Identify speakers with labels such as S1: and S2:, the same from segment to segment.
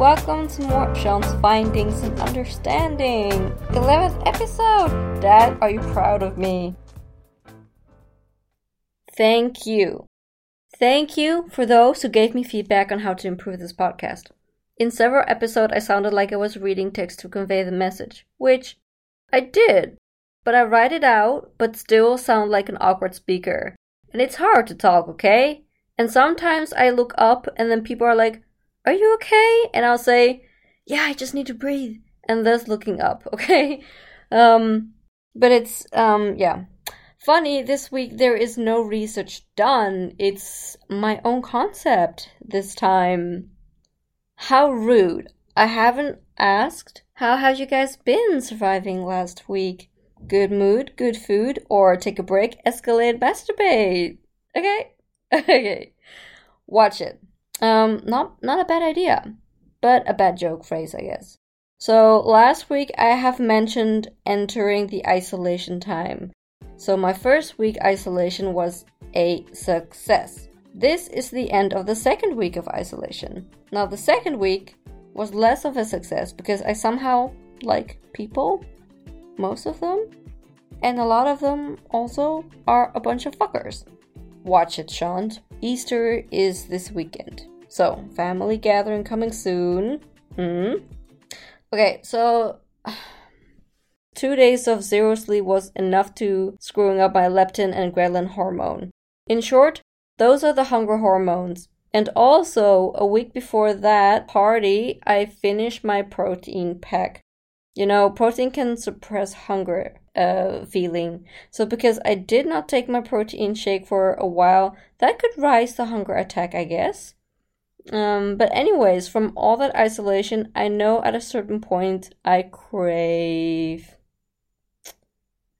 S1: welcome to more Sean's Findings and Understanding. 11th episode! Dad, are you proud of me? Thank you. Thank you for those who gave me feedback on how to improve this podcast. In several episodes, I sounded like I was reading text to convey the message, which I did, but I write it out, but still sound like an awkward speaker. And it's hard to talk, okay? And sometimes I look up and then people are like, Are you okay? And I'll say, Yeah, I just need to breathe. And thus looking up, okay? Um, but it's, um, yeah. Funny, this week there is no research done. It's my own concept this time. How rude. I haven't asked. How have you guys been surviving last week? Good mood, good food, or take a break, escalate, masturbate. Okay? okay. Watch it. Um, not not a bad idea, but a bad joke phrase, I guess. So last week I have mentioned entering the isolation time. So my first week isolation was a success. This is the end of the second week of isolation. Now the second week was less of a success because I somehow like people, most of them, and a lot of them also are a bunch of fuckers. Watch it, Sean. Easter is this weekend. So, family gathering coming soon. Hmm. Okay, so two days of zero sleep was enough to screwing up my leptin and ghrelin hormone. In short, those are the hunger hormones. And also, a week before that party, I finished my protein pack. You know, protein can suppress hunger uh, feeling. So, because I did not take my protein shake for a while, that could rise the hunger attack, I guess. Um, but, anyways, from all that isolation, I know at a certain point I crave.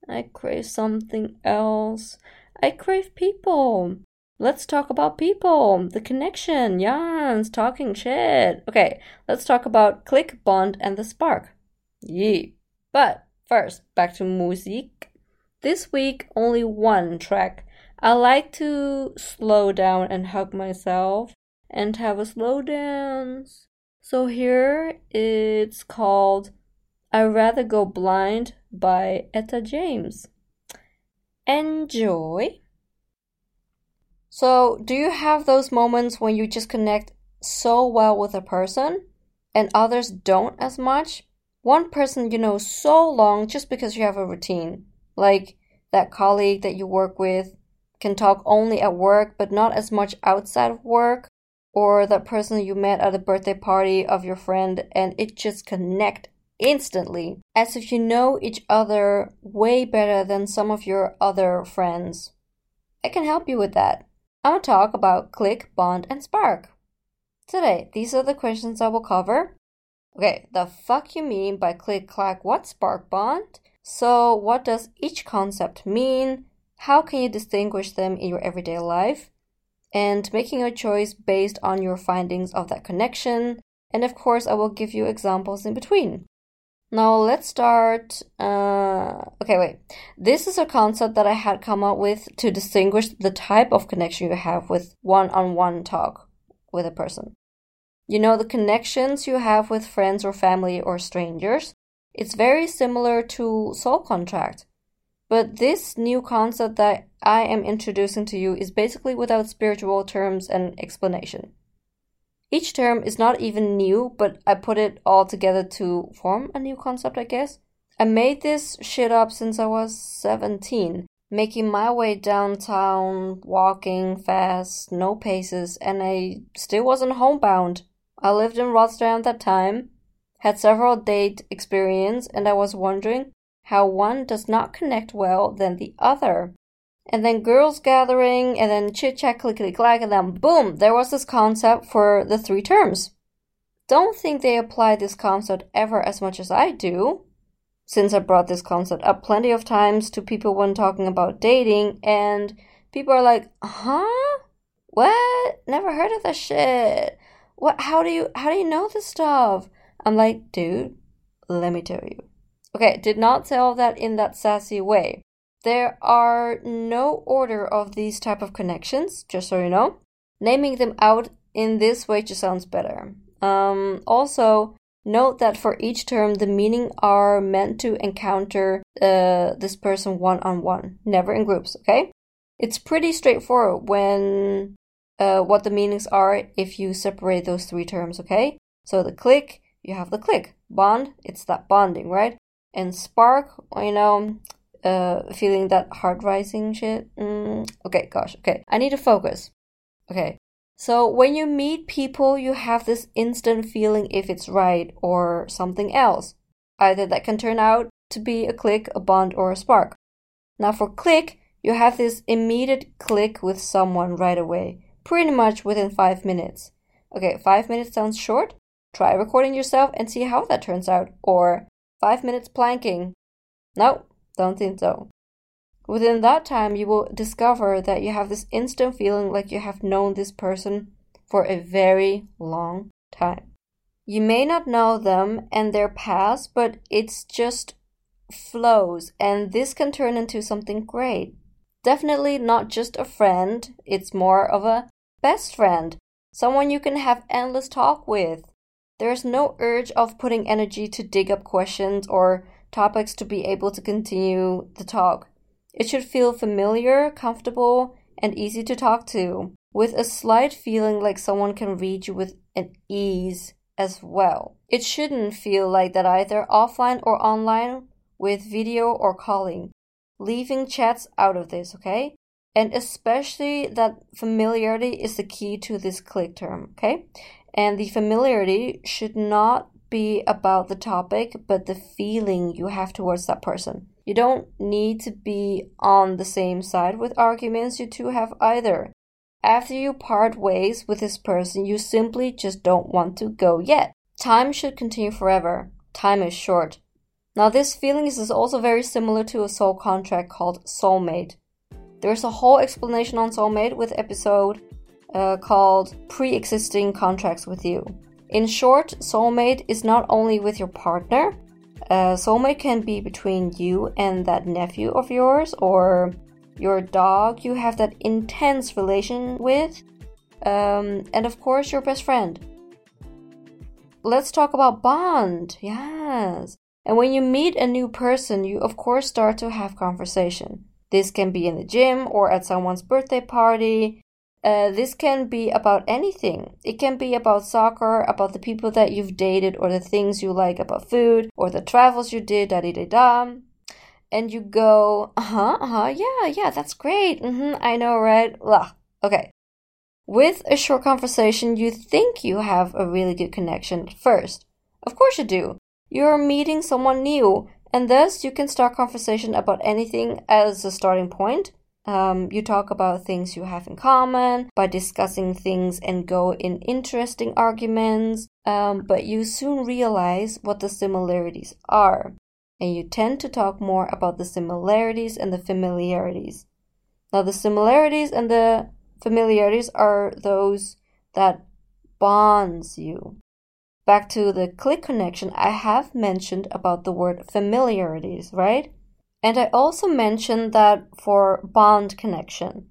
S1: I crave something else. I crave people. Let's talk about people, the connection, Jans, talking shit. Okay, let's talk about Click, Bond, and the Spark. Yeah. But first, back to music. This week, only one track. I like to slow down and hug myself and have a slow dance. So here it's called I'd Rather Go Blind by Etta James. Enjoy. So, do you have those moments when you just connect so well with a person and others don't as much? One person you know so long just because you have a routine. Like that colleague that you work with can talk only at work but not as much outside of work. Or that person you met at the birthday party of your friend and it just connect instantly as if you know each other way better than some of your other friends. I can help you with that. I'm going to talk about click, bond, and spark. Today, these are the questions I will cover. Okay, the fuck you mean by click, clack, what spark, bond? So, what does each concept mean? How can you distinguish them in your everyday life? And making a choice based on your findings of that connection. And of course, I will give you examples in between. Now let's start. Uh, okay, wait. This is a concept that I had come up with to distinguish the type of connection you have with one on one talk with a person. You know, the connections you have with friends or family or strangers. It's very similar to soul contract. But this new concept that I am introducing to you is basically without spiritual terms and explanation. Each term is not even new, but I put it all together to form a new concept, I guess. I made this shit up since I was 17, making my way downtown, walking fast, no paces, and I still wasn't homebound. I lived in Rotterdam at that time, had several date experience, and I was wondering how one does not connect well than the other and then girls gathering, and then chit chat, clickety clack, and then boom, there was this concept for the three terms. Don't think they apply this concept ever as much as I do, since I brought this concept up plenty of times to people when talking about dating, and people are like, huh? What? Never heard of that shit. What how do you how do you know this stuff? I'm like, dude, let me tell you. Okay, did not tell that in that sassy way. There are no order of these type of connections, just so you know. Naming them out in this way just sounds better. Um, also, note that for each term, the meaning are meant to encounter uh, this person one on one, never in groups, okay? It's pretty straightforward when uh, what the meanings are if you separate those three terms, okay? So the click, you have the click. Bond, it's that bonding, right? And spark, you know, uh, feeling that heart rising shit. Mm, okay, gosh, okay. I need to focus. Okay. So when you meet people, you have this instant feeling if it's right or something else. Either that can turn out to be a click, a bond, or a spark. Now for click, you have this immediate click with someone right away, pretty much within five minutes. Okay, five minutes sounds short. Try recording yourself and see how that turns out. Or five minutes planking. No, don't think so. Within that time, you will discover that you have this instant feeling like you have known this person for a very long time. You may not know them and their past, but it's just flows, and this can turn into something great. Definitely not just a friend, it's more of a best friend, someone you can have endless talk with. There's no urge of putting energy to dig up questions or topics to be able to continue the talk. It should feel familiar, comfortable, and easy to talk to, with a slight feeling like someone can read you with an ease as well. It shouldn't feel like that either offline or online with video or calling. Leaving chats out of this, okay? And especially that familiarity is the key to this click term, okay? And the familiarity should not be about the topic, but the feeling you have towards that person. You don't need to be on the same side with arguments you two have either. After you part ways with this person, you simply just don't want to go yet. Time should continue forever. Time is short. Now, this feeling is also very similar to a soul contract called soulmate. There's a whole explanation on soulmate with episode uh, called Pre Existing Contracts with You. In short, soulmate is not only with your partner, uh, soulmate can be between you and that nephew of yours or your dog you have that intense relation with, um, and of course, your best friend. Let's talk about bond. Yes. And when you meet a new person, you of course start to have conversation. This can be in the gym or at someone's birthday party. Uh, this can be about anything. It can be about soccer, about the people that you've dated, or the things you like about food, or the travels you did, da da da da. And you go, uh huh, uh huh, yeah, yeah, that's great. Mm-hmm, I know, right? Ugh. Okay. With a short conversation, you think you have a really good connection first. Of course you do. You're meeting someone new, and thus you can start conversation about anything as a starting point um, you talk about things you have in common by discussing things and go in interesting arguments, um, but you soon realize what the similarities are, and you tend to talk more about the similarities and the familiarities. Now, the similarities and the familiarities are those that bonds you. Back to the click connection, I have mentioned about the word familiarities, right? And I also mentioned that for bond connection.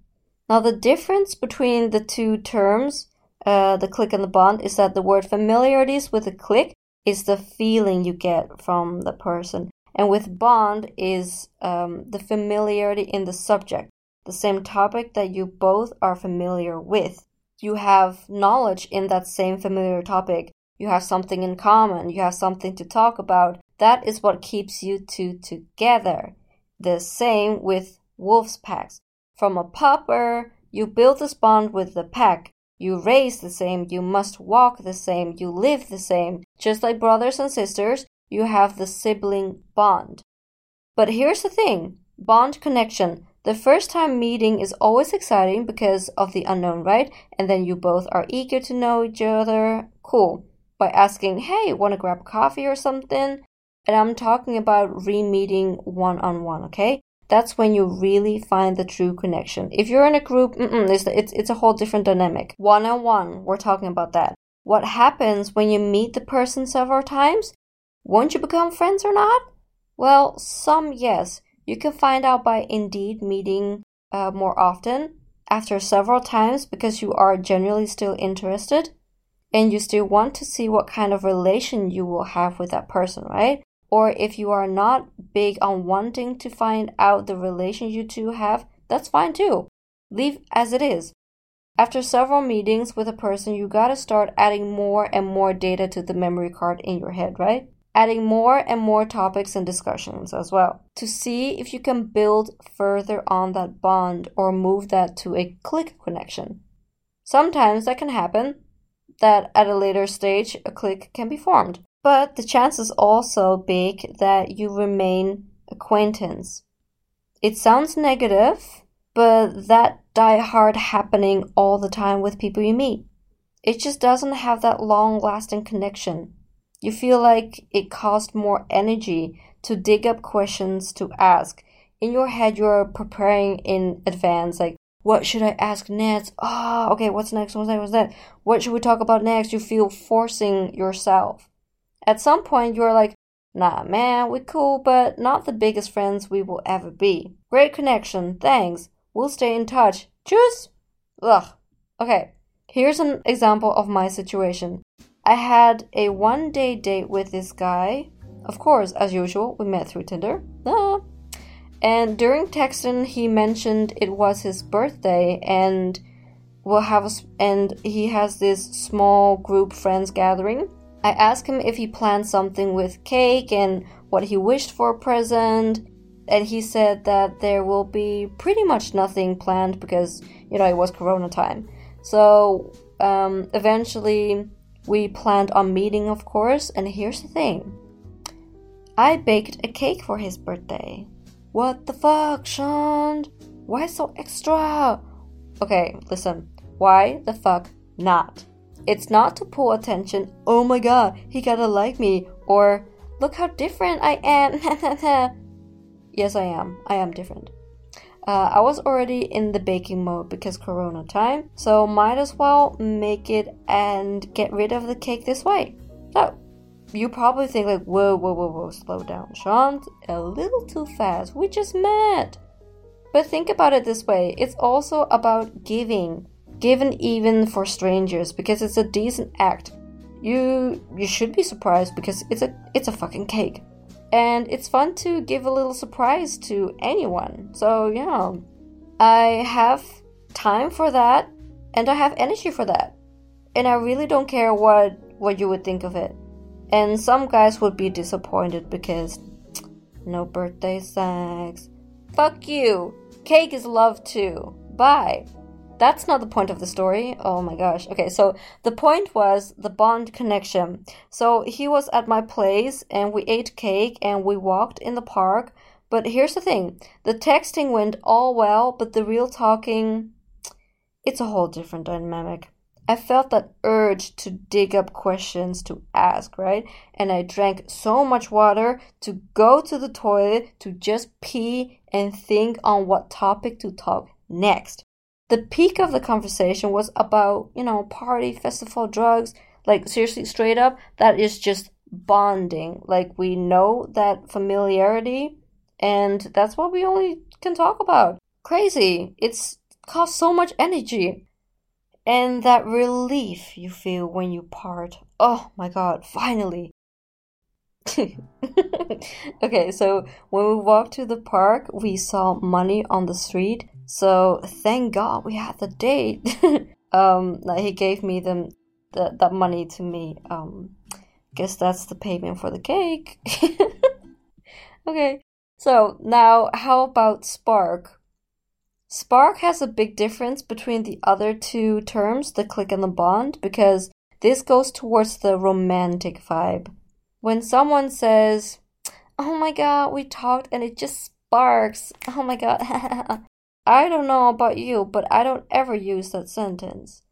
S1: Now, the difference between the two terms, uh, the click and the bond, is that the word familiarities with a click is the feeling you get from the person. And with bond is um, the familiarity in the subject, the same topic that you both are familiar with. You have knowledge in that same familiar topic. You have something in common. You have something to talk about. That is what keeps you two together. The same with wolves packs. From a pupper, you build this bond with the pack. You raise the same, you must walk the same, you live the same. Just like brothers and sisters, you have the sibling bond. But here's the thing bond connection. The first time meeting is always exciting because of the unknown, right? And then you both are eager to know each other. Cool. By asking, hey, wanna grab coffee or something? And I'm talking about re meeting one on one, okay? That's when you really find the true connection. If you're in a group, it's, it's, it's a whole different dynamic. One on one, we're talking about that. What happens when you meet the person several times? Won't you become friends or not? Well, some yes. You can find out by indeed meeting uh, more often after several times because you are generally still interested. and you still want to see what kind of relation you will have with that person, right? Or if you are not big on wanting to find out the relation you two have, that's fine too. Leave as it is. After several meetings with a person, you gotta start adding more and more data to the memory card in your head, right? Adding more and more topics and discussions as well to see if you can build further on that bond or move that to a click connection. Sometimes that can happen, that at a later stage a click can be formed. But the chance is also big that you remain acquaintance. It sounds negative, but that die hard happening all the time with people you meet. It just doesn't have that long lasting connection. You feel like it costs more energy to dig up questions to ask. In your head, you're preparing in advance, like, what should I ask next? Ah, oh, okay, what's next? What's that? What's that? What should we talk about next? You feel forcing yourself. At some point, you're like, nah, man, we cool, but not the biggest friends we will ever be. Great connection, thanks. We'll stay in touch. Tschüss! Ugh. Okay, here's an example of my situation. I had a one day date with this guy. Of course, as usual, we met through Tinder. Ah. And during texting, he mentioned it was his birthday and we'll have a, and he has this small group friends gathering. I asked him if he planned something with cake and what he wished for a present, and he said that there will be pretty much nothing planned because you know it was Corona time. So um, eventually we planned on meeting, of course. And here's the thing: I baked a cake for his birthday. What the fuck, Sean? Why so extra? Okay, listen. Why the fuck not? It's not to pull attention, oh my god, he gotta like me, or look how different I am. yes, I am. I am different. Uh, I was already in the baking mode because Corona time, so might as well make it and get rid of the cake this way. So, you probably think like, whoa, whoa, whoa, whoa, slow down, Sean. A little too fast. We just met. But think about it this way: it's also about giving, given even for strangers, because it's a decent act. You you should be surprised because it's a it's a fucking cake, and it's fun to give a little surprise to anyone. So yeah, I have time for that, and I have energy for that, and I really don't care what what you would think of it. And some guys would be disappointed because no birthday sex. Fuck you! Cake is love too. Bye. That's not the point of the story. Oh my gosh. Okay, so the point was the bond connection. So he was at my place and we ate cake and we walked in the park. But here's the thing the texting went all well, but the real talking, it's a whole different dynamic. I felt that urge to dig up questions to ask, right? And I drank so much water to go to the toilet to just pee and think on what topic to talk next. The peak of the conversation was about, you know, party, festival, drugs. Like, seriously, straight up, that is just bonding. Like, we know that familiarity, and that's what we only can talk about. Crazy. It's cost so much energy and that relief you feel when you part. Oh my god, finally! okay, so when we walked to the park, we saw money on the street. So thank God we had the date. um, like he gave me them the, that money to me. Um, guess that's the payment for the cake. okay, so now how about Spark? Spark has a big difference between the other two terms, the click and the bond, because this goes towards the romantic vibe. When someone says, Oh my god, we talked and it just sparks. Oh my god. I don't know about you, but I don't ever use that sentence.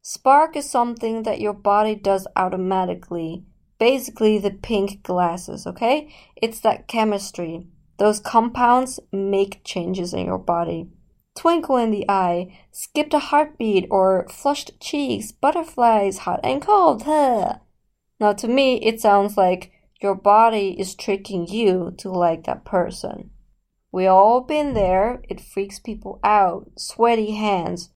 S1: Spark is something that your body does automatically. Basically, the pink glasses, okay? It's that chemistry. Those compounds make changes in your body twinkle in the eye, skipped a heartbeat, or flushed cheeks, butterflies, hot and cold. Huh. Now, to me, it sounds like your body is tricking you to like that person. We all been there. It freaks people out. Sweaty hands,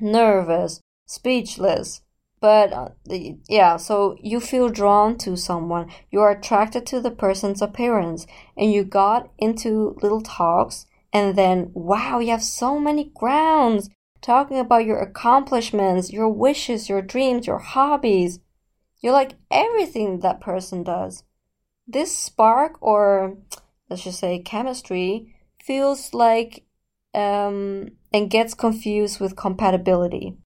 S1: nervous, speechless. but uh, yeah, so you feel drawn to someone, you are attracted to the person's appearance, and you got into little talks, and then wow, you have so many grounds talking about your accomplishments, your wishes, your dreams, your hobbies. You like everything that person does. This spark, or let's just say chemistry, feels like um, and gets confused with compatibility.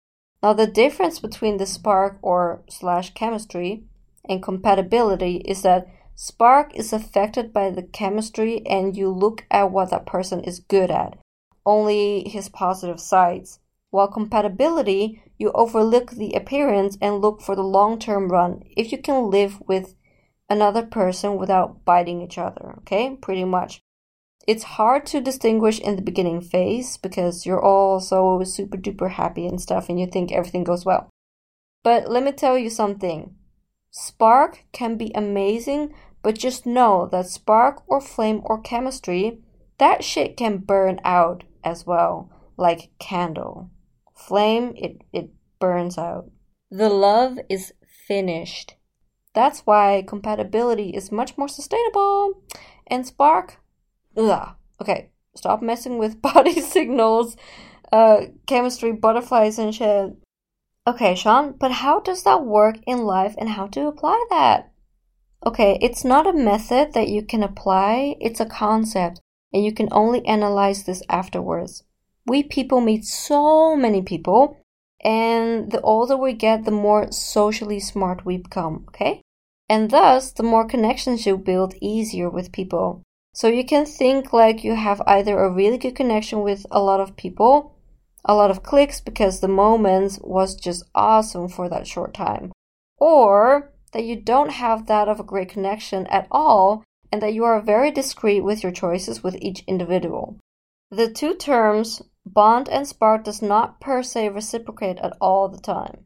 S1: Now, the difference between the spark or slash chemistry and compatibility is that spark is affected by the chemistry and you look at what that person is good at, only his positive sides. While compatibility, you overlook the appearance and look for the long term run if you can live with another person without biting each other, okay? Pretty much it's hard to distinguish in the beginning phase because you're all so super duper happy and stuff and you think everything goes well. But let me tell you something. Spark can be amazing, but just know that spark or flame or chemistry, that shit can burn out as well, like candle. Flame, it, it burns out. The love is finished. That's why compatibility is much more sustainable. And spark, Ugh. Okay, stop messing with body signals, uh, chemistry, butterflies, and shit. Okay, Sean, but how does that work in life and how to apply that? Okay, it's not a method that you can apply, it's a concept, and you can only analyze this afterwards. We people meet so many people, and the older we get, the more socially smart we become, okay? And thus, the more connections you build easier with people. So you can think like you have either a really good connection with a lot of people, a lot of clicks because the moment was just awesome for that short time, or that you don't have that of a great connection at all and that you are very discreet with your choices with each individual. The two terms bond and spark does not per se reciprocate at all the time.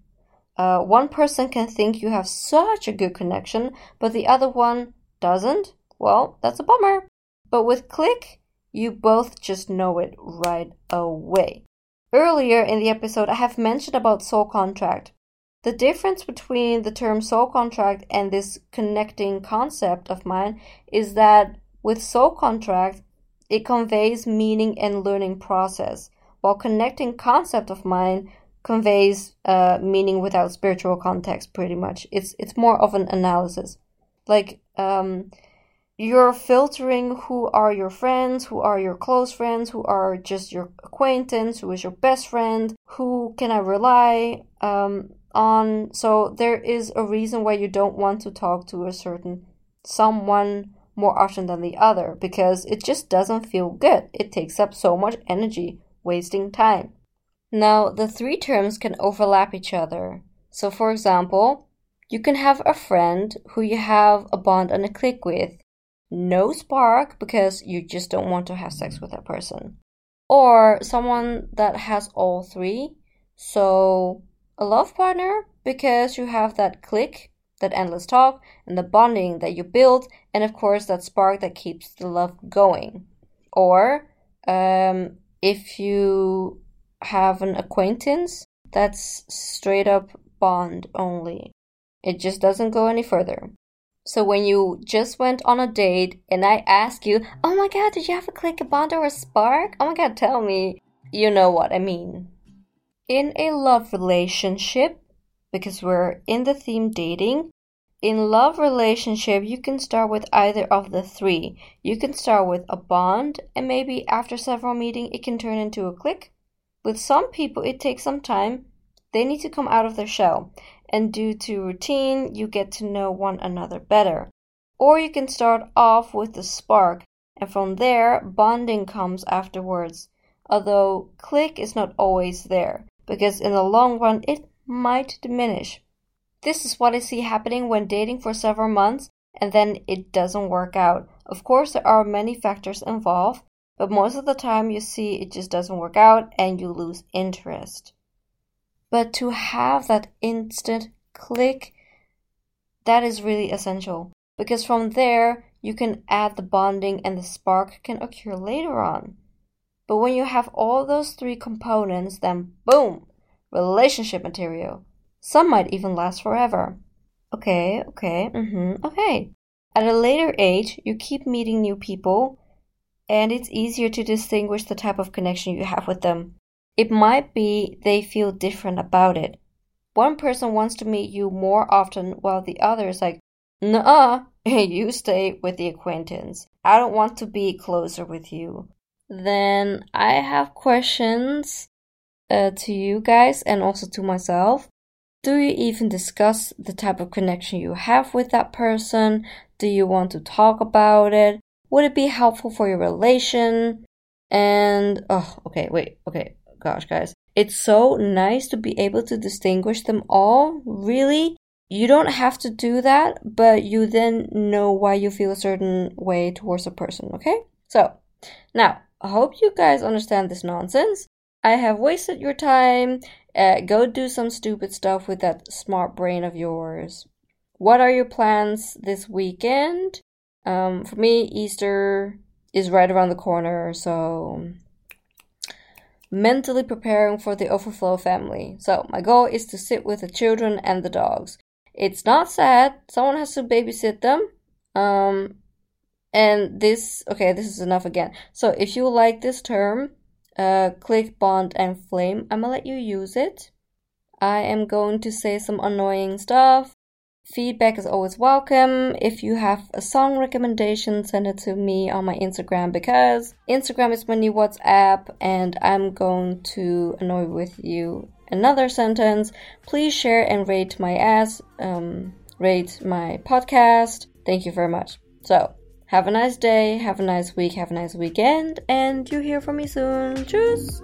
S1: Uh, one person can think you have such a good connection, but the other one doesn't. Well, that's a bummer. But with Click, you both just know it right away. Earlier in the episode, I have mentioned about soul contract. The difference between the term soul contract and this connecting concept of mine is that with soul contract, it conveys meaning and learning process, while connecting concept of mine conveys uh, meaning without spiritual context. Pretty much, it's it's more of an analysis. Like um, you're filtering who are your friends, who are your close friends, who are just your acquaintance, who is your best friend, who can I rely um, on. So there is a reason why you don't want to talk to a certain someone more often than the other because it just doesn't feel good. It takes up so much energy, wasting time. Now, the three terms can overlap each other. So, for example, you can have a friend who you have a bond and a click with, no spark because you just don't want to have sex with that person. Or someone that has all three. So, a love partner because you have that click, that endless talk, and the bonding that you build, and of course, that spark that keeps the love going. Or, um, if you have an acquaintance, that's straight up bond only. It just doesn't go any further. So when you just went on a date and I ask you, oh my god, did you have a click, a bond, or a spark? Oh my god, tell me. You know what I mean. In a love relationship, because we're in the theme dating, in love relationship you can start with either of the three. You can start with a bond and maybe after several meeting it can turn into a click. With some people it takes some time. They need to come out of their shell and due to routine, you get to know one another better. Or you can start off with the spark, and from there, bonding comes afterwards. Although click is not always there, because in the long run, it might diminish. This is what I see happening when dating for several months and then it doesn't work out. Of course, there are many factors involved, but most of the time you see it just doesn't work out and you lose interest. But to have that instant click, that is really essential because from there you can add the bonding and the spark can occur later on. But when you have all those three components, then boom, relationship material. Some might even last forever. Okay, okay, mm-hmm, okay. At a later age, you keep meeting new people, and it's easier to distinguish the type of connection you have with them. It might be they feel different about it. One person wants to meet you more often, while the other is like, Nuh you stay with the acquaintance. I don't want to be closer with you. Then I have questions uh, to you guys and also to myself. Do you even discuss the type of connection you have with that person? Do you want to talk about it? Would it be helpful for your relation? And, oh, okay, wait, okay, gosh, guys. It's so nice to be able to distinguish them all, really. You don't have to do that, but you then know why you feel a certain way towards a person, okay? So, now, I hope you guys understand this nonsense. I have wasted your time. Uh, go do some stupid stuff with that smart brain of yours. What are your plans this weekend? Um, for me, Easter is right around the corner, so mentally preparing for the overflow family. So, my goal is to sit with the children and the dogs. It's not sad. Someone has to babysit them. Um, and this, okay, this is enough again. So, if you like this term, uh, click bond and flame. I'm gonna let you use it. I am going to say some annoying stuff. Feedback is always welcome. If you have a song recommendation, send it to me on my Instagram because Instagram is my new WhatsApp and I'm going to annoy with you another sentence. Please share and rate my ass, um, rate my podcast. Thank you very much. So, have a nice day, have a nice week, have a nice weekend, and you hear from me soon. Tschüss!